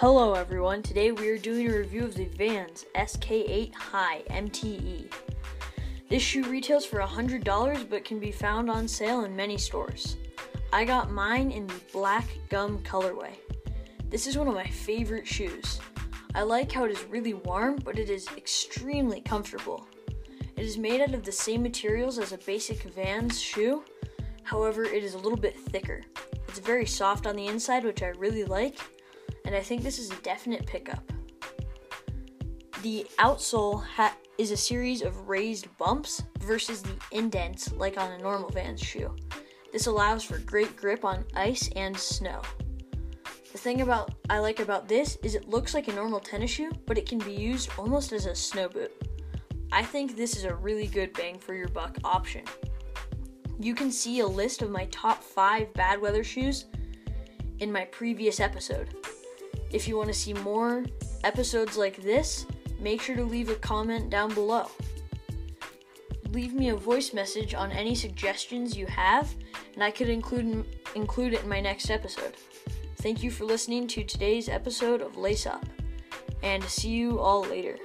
Hello everyone, today we are doing a review of the Vans SK8 Hi MTE. This shoe retails for $100 but can be found on sale in many stores. I got mine in the black gum colorway. This is one of my favorite shoes. I like how it is really warm, but it is extremely comfortable. It is made out of the same materials as a basic Vans shoe, however, it is a little bit thicker. It's very soft on the inside, which I really like, and I think this is a definite pickup. The outsole ha- is a series of raised bumps versus the indents like on a normal Vans shoe. This allows for great grip on ice and snow. The thing about I like about this is it looks like a normal tennis shoe, but it can be used almost as a snow boot. I think this is a really good bang for your buck option. You can see a list of my top 5 bad weather shoes in my previous episode. If you want to see more episodes like this, make sure to leave a comment down below. Leave me a voice message on any suggestions you have, and I could include include it in my next episode. Thank you for listening to today's episode of Lace Up, and see you all later.